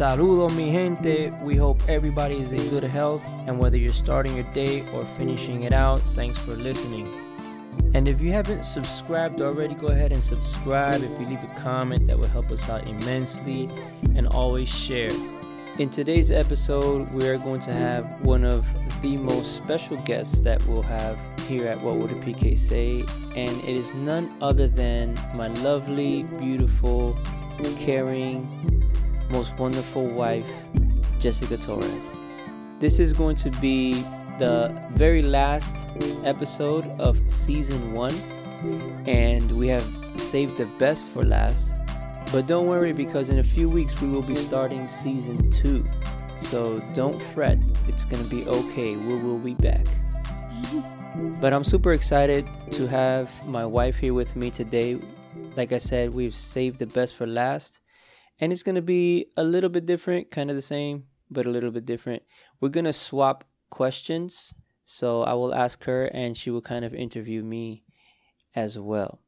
Saludo, mi gente. We hope everybody is in good health, and whether you're starting your day or finishing it out, thanks for listening. And if you haven't subscribed already, go ahead and subscribe. If you leave a comment, that will help us out immensely. And always share. In today's episode, we are going to have one of the most special guests that we'll have here at What Would a PK Say, and it is none other than my lovely, beautiful, caring, most wonderful wife, Jessica Torres. This is going to be the very last episode of season one, and we have saved the best for last. But don't worry because in a few weeks we will be starting season two. So don't fret, it's gonna be okay. We will be back. but I'm super excited to have my wife here with me today. Like I said, we've saved the best for last, and it's gonna be a little bit different, kind of the same, but a little bit different. We're gonna swap questions. So I will ask her and she will kind of interview me as well.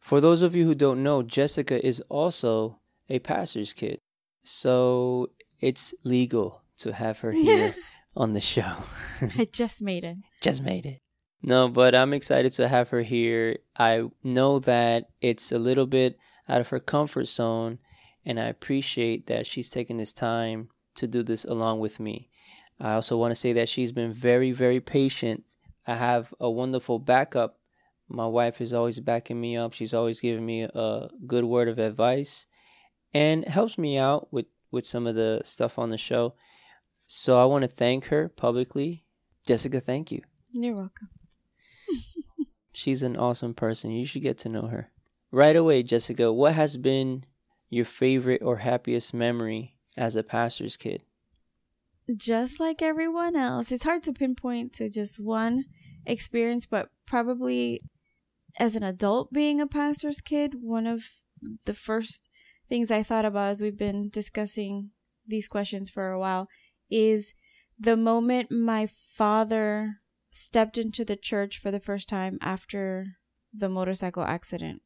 For those of you who don't know, Jessica is also a pastor's kid. So it's legal to have her here on the show. I just made it. Just made it. No, but I'm excited to have her here. I know that it's a little bit out of her comfort zone, and I appreciate that she's taking this time to do this along with me. I also want to say that she's been very, very patient. I have a wonderful backup. My wife is always backing me up. She's always giving me a good word of advice and helps me out with, with some of the stuff on the show. So I want to thank her publicly. Jessica, thank you. You're welcome. She's an awesome person. You should get to know her. Right away, Jessica, what has been your favorite or happiest memory as a pastor's kid? just like everyone else. It's hard to pinpoint to just one experience, but probably as an adult being a pastor's kid, one of the first things I thought about as we've been discussing these questions for a while is the moment my father stepped into the church for the first time after the motorcycle accident.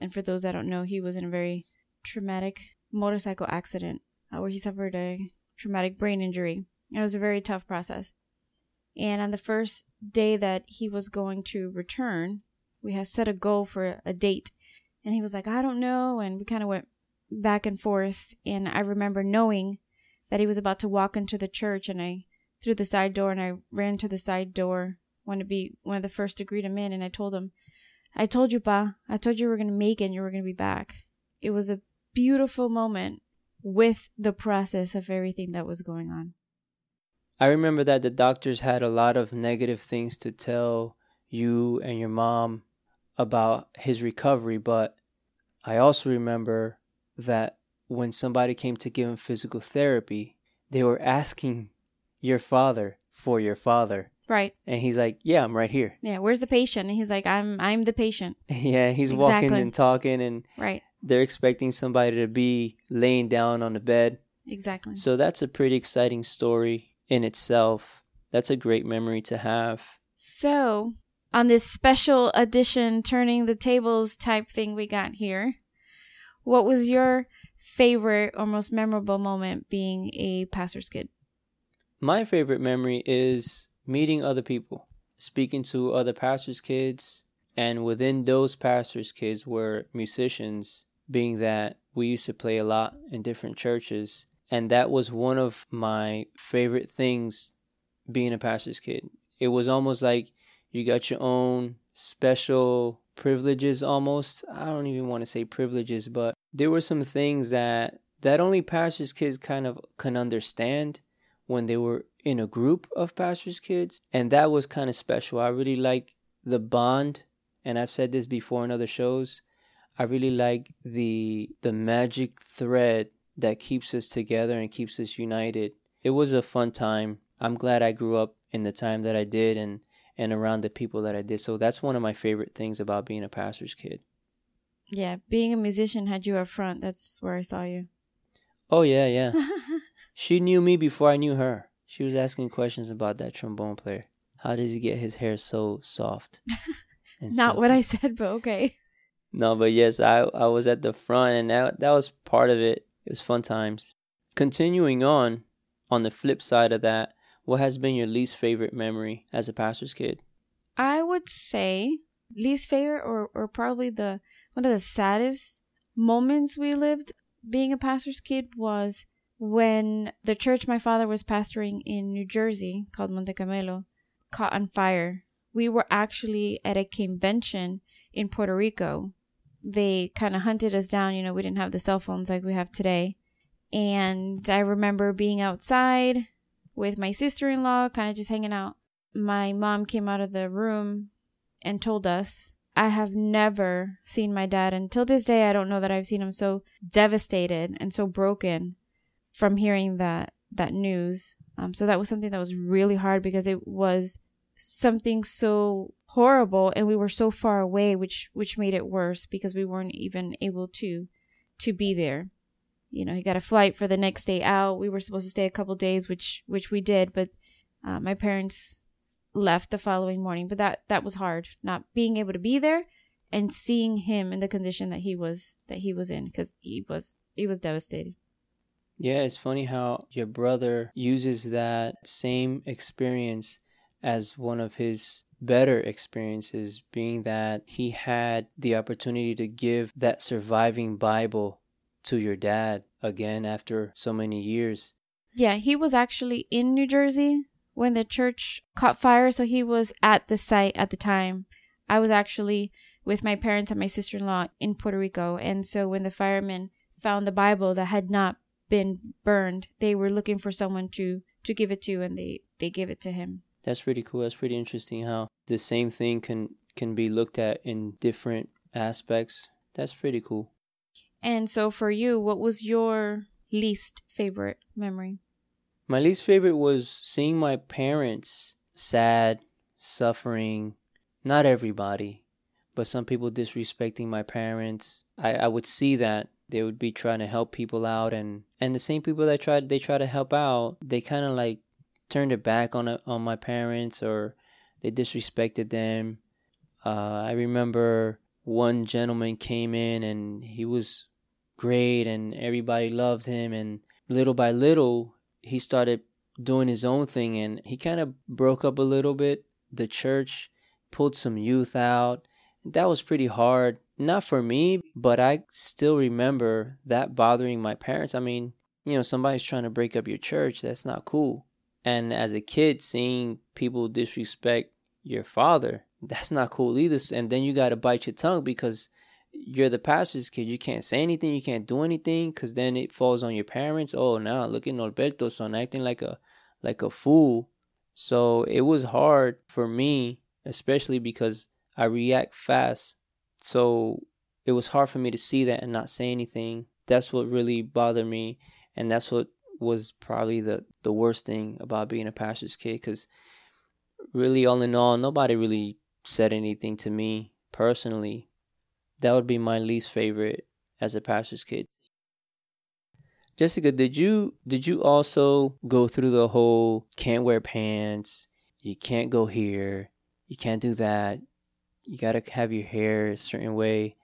And for those that don't know, he was in a very traumatic motorcycle accident uh, where he suffered a traumatic brain injury. It was a very tough process. And on the first day that he was going to return, we had set a goal for a date. And he was like, I don't know. And we kind of went back and forth. And I remember knowing that he was about to walk into the church. And I threw the side door and I ran to the side door, wanted to be one of the first to greet him in. And I told him, I told you, Pa, I told you we were going to make it and you were going to be back. It was a beautiful moment with the process of everything that was going on. I remember that the doctors had a lot of negative things to tell you and your mom about his recovery, but I also remember that when somebody came to give him physical therapy, they were asking your father for your father. Right. And he's like, "Yeah, I'm right here." Yeah, where's the patient? And he's like, "I'm I'm the patient." yeah, he's exactly. walking and talking and Right they're expecting somebody to be laying down on the bed. Exactly. So that's a pretty exciting story in itself. That's a great memory to have. So, on this special edition turning the tables type thing we got here, what was your favorite or most memorable moment being a pastor's kid? My favorite memory is meeting other people, speaking to other pastors' kids, and within those pastors' kids were musicians being that we used to play a lot in different churches. And that was one of my favorite things being a pastor's kid. It was almost like you got your own special privileges almost. I don't even want to say privileges, but there were some things that that only pastors kids kind of can understand when they were in a group of pastors kids and that was kind of special. I really like the bond and I've said this before in other shows. I really like the the magic thread that keeps us together and keeps us united. It was a fun time. I'm glad I grew up in the time that I did and and around the people that I did. So that's one of my favorite things about being a pastor's kid. Yeah, being a musician had you up front. That's where I saw you. Oh yeah, yeah. she knew me before I knew her. She was asking questions about that trombone player. How does he get his hair so soft? Not silky? what I said, but okay. No, but yes, I I was at the front, and that that was part of it. It was fun times. Continuing on, on the flip side of that, what has been your least favorite memory as a pastor's kid? I would say least favorite or, or probably the one of the saddest moments we lived being a pastor's kid was when the church my father was pastoring in New Jersey called Monte Carmelo caught on fire. We were actually at a convention in Puerto Rico. They kind of hunted us down, you know, we didn't have the cell phones like we have today. And I remember being outside with my sister in law, kind of just hanging out. My mom came out of the room and told us, I have never seen my dad. Until this day, I don't know that I've seen him so devastated and so broken from hearing that that news. Um, so that was something that was really hard because it was something so horrible and we were so far away which which made it worse because we weren't even able to to be there. You know he got a flight for the next day out. We were supposed to stay a couple days which which we did but uh, my parents left the following morning. But that that was hard not being able to be there and seeing him in the condition that he was that he was in because he was he was devastated. Yeah it's funny how your brother uses that same experience as one of his better experiences being that he had the opportunity to give that surviving bible to your dad again after so many years. Yeah, he was actually in New Jersey when the church caught fire, so he was at the site at the time. I was actually with my parents and my sister in law in Puerto Rico, and so when the firemen found the Bible that had not been burned, they were looking for someone to to give it to, and they they gave it to him. That's pretty cool. That's pretty interesting how the same thing can can be looked at in different aspects. That's pretty cool. And so for you, what was your least favorite memory? My least favorite was seeing my parents sad, suffering. Not everybody, but some people disrespecting my parents. I, I would see that they would be trying to help people out and and the same people that tried they try to help out they kind of like turned it back on a, on my parents or they disrespected them. Uh, i remember one gentleman came in and he was great and everybody loved him and little by little he started doing his own thing and he kind of broke up a little bit. The church pulled some youth out. That was pretty hard not for me but i still remember that bothering my parents. I mean you know somebody's trying to break up your church that's not cool and as a kid seeing people disrespect your father that's not cool either and then you got to bite your tongue because you're the pastor's kid. You can't say anything. You can't do anything because then it falls on your parents. Oh, now look at Norberto son acting like a like a fool. So it was hard for me, especially because I react fast. So it was hard for me to see that and not say anything. That's what really bothered me, and that's what was probably the the worst thing about being a pastor's kid. Because really, all in all, nobody really said anything to me personally that would be my least favorite as a pastor's kid. Jessica, did you did you also go through the whole can't wear pants, you can't go here, you can't do that, you gotta have your hair a certain way?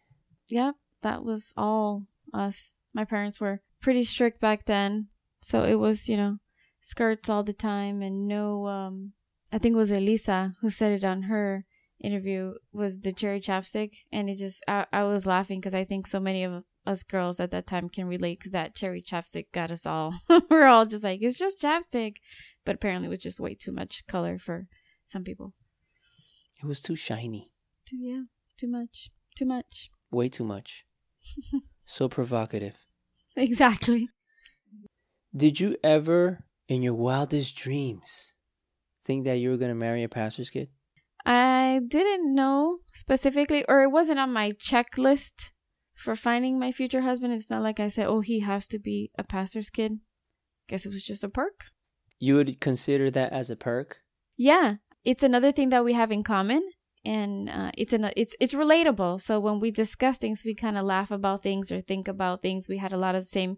Yep, that was all us. My parents were pretty strict back then, so it was you know skirts all the time and no. um I think it was Elisa who said it on her interview was the cherry chapstick, and it just I, I was laughing because I think so many of us girls at that time can relate because that cherry chapstick got us all. We're all just like it's just chapstick, but apparently it was just way too much color for some people. It was too shiny. Too yeah, too much, too much. Way too much. so provocative. Exactly. Did you ever, in your wildest dreams, think that you were going to marry a pastor's kid? I didn't know specifically, or it wasn't on my checklist for finding my future husband. It's not like I said, oh, he has to be a pastor's kid. Guess it was just a perk. You would consider that as a perk? Yeah, it's another thing that we have in common, and uh, it's an it's it's relatable. So when we discuss things, we kind of laugh about things or think about things. We had a lot of the same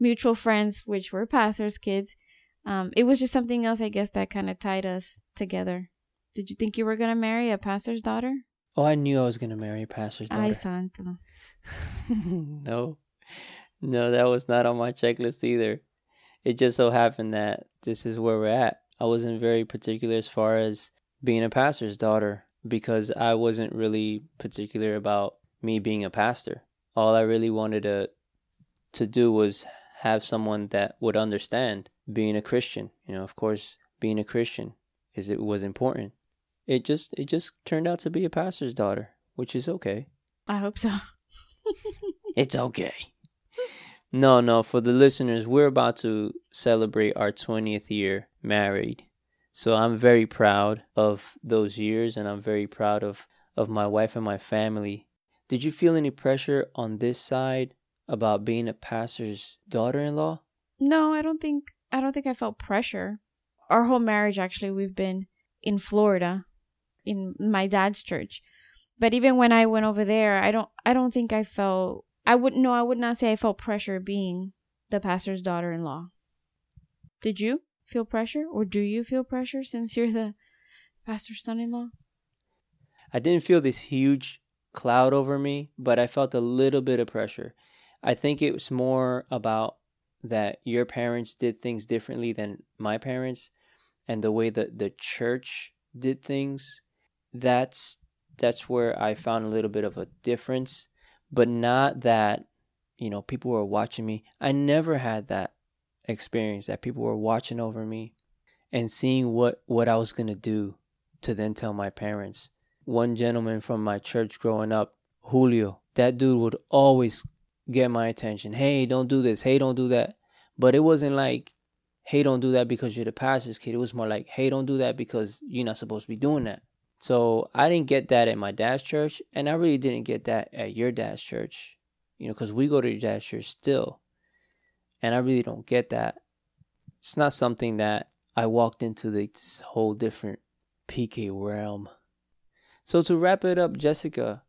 mutual friends, which were pastors' kids. Um, it was just something else, I guess, that kind of tied us together. Did you think you were going to marry a pastor's daughter? Oh, I knew I was going to marry a pastor's daughter. Ay, santo. no. No, that was not on my checklist either. it just so happened that this is where we're at. I wasn't very particular as far as being a pastor's daughter because I wasn't really particular about me being a pastor. All I really wanted to to do was have someone that would understand being a Christian. You know, of course, being a Christian is it was important. It just it just turned out to be a pastor's daughter, which is okay. I hope so. it's okay. No, no, for the listeners, we're about to celebrate our 20th year married. So I'm very proud of those years and I'm very proud of of my wife and my family. Did you feel any pressure on this side about being a pastor's daughter-in-law? No, I don't think I don't think I felt pressure. Our whole marriage actually we've been in Florida in my dad's church. But even when I went over there, I don't I don't think I felt I would no, I would not say I felt pressure being the pastor's daughter-in-law. Did you feel pressure or do you feel pressure since you're the pastor's son-in-law? I didn't feel this huge cloud over me, but I felt a little bit of pressure. I think it was more about that your parents did things differently than my parents and the way that the church did things. That's that's where I found a little bit of a difference, but not that you know people were watching me. I never had that experience that people were watching over me and seeing what what I was going to do to then tell my parents. One gentleman from my church growing up, Julio, that dude would always get my attention. Hey, don't do this. Hey, don't do that. But it wasn't like, hey, don't do that because you're the pastor's kid. It was more like, hey, don't do that because you're not supposed to be doing that. So I didn't get that at my dad's church, and I really didn't get that at your dad's church, you know, because we go to your dad's church still. And I really don't get that. It's not something that I walked into this whole different PK realm. So to wrap it up, Jessica,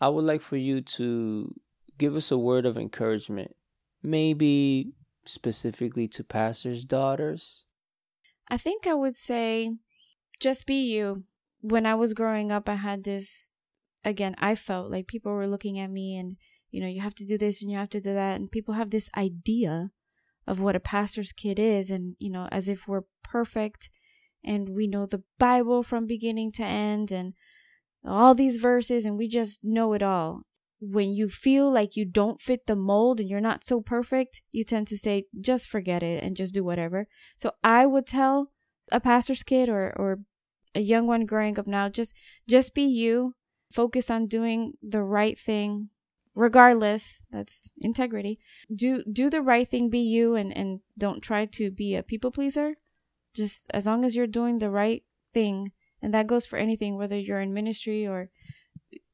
I would like for you to give us a word of encouragement, maybe specifically to pastors' daughters. I think I would say just be you when I was growing up, I had this again, I felt like people were looking at me and, you know, you have to do this and you have to do that. And people have this idea of what a pastor's kid is, and, you know, as if we're perfect and we know the Bible from beginning to end and all these verses and we just know it all. When you feel like you don't fit the mold and you're not so perfect, you tend to say, just forget it and just do whatever. So I would tell a pastor's kid or, or a young one growing up now just just be you. Focus on doing the right thing regardless. That's integrity. Do do the right thing be you and and don't try to be a people pleaser. Just as long as you're doing the right thing and that goes for anything whether you're in ministry or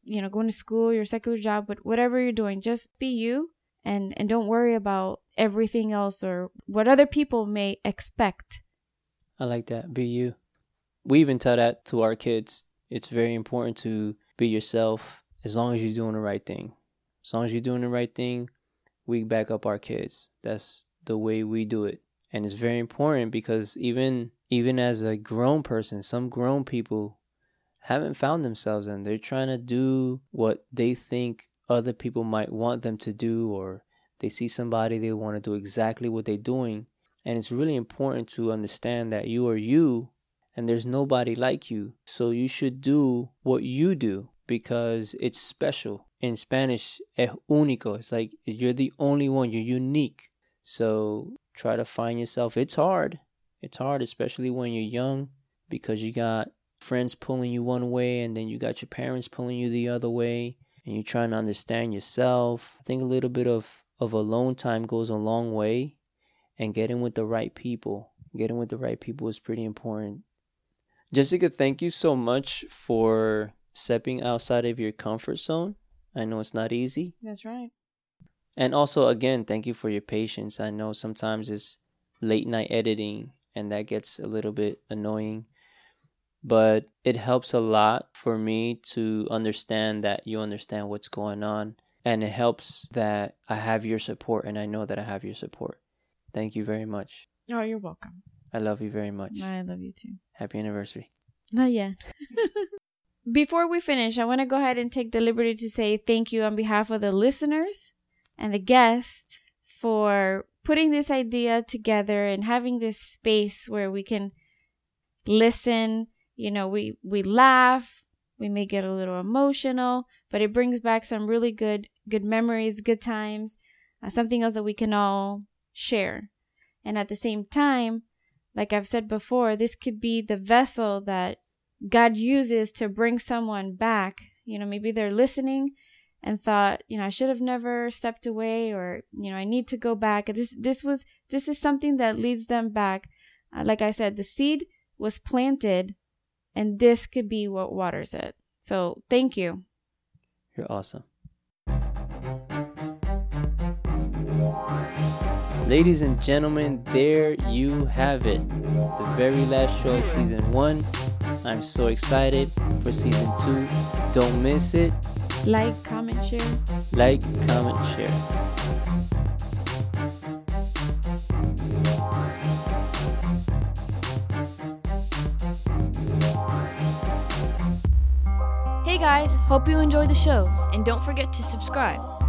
you know going to school your secular job but whatever you're doing just be you and and don't worry about everything else or what other people may expect i like that be you we even tell that to our kids. It's very important to be yourself as long as you're doing the right thing. As long as you're doing the right thing, we back up our kids. That's the way we do it. And it's very important because even even as a grown person, some grown people haven't found themselves and they're trying to do what they think other people might want them to do or they see somebody they want to do exactly what they're doing and it's really important to understand that you are you and there's nobody like you. So you should do what you do because it's special. In Spanish, es único. It's like you're the only one, you're unique. So try to find yourself. It's hard. It's hard, especially when you're young because you got friends pulling you one way and then you got your parents pulling you the other way and you're trying to understand yourself. I think a little bit of, of alone time goes a long way and getting with the right people. Getting with the right people is pretty important Jessica, thank you so much for stepping outside of your comfort zone. I know it's not easy. That's right. And also, again, thank you for your patience. I know sometimes it's late night editing and that gets a little bit annoying, but it helps a lot for me to understand that you understand what's going on. And it helps that I have your support and I know that I have your support. Thank you very much. Oh, you're welcome. I love you very much. I love you too. Happy anniversary. Not yet. Before we finish, I want to go ahead and take the liberty to say thank you on behalf of the listeners and the guests for putting this idea together and having this space where we can listen, you know, we we laugh, we may get a little emotional, but it brings back some really good good memories, good times, uh, something else that we can all share. And at the same time, like I've said before, this could be the vessel that God uses to bring someone back. You know, maybe they're listening and thought, you know, I should have never stepped away or, you know, I need to go back. This this was this is something that leads them back. Uh, like I said, the seed was planted and this could be what waters it. So, thank you. You're awesome. Ladies and gentlemen, there you have it. The very last show of season one. I'm so excited for season two. Don't miss it. Like, comment, share. Like, comment, share. Guys, hope you enjoyed the show, and don't forget to subscribe.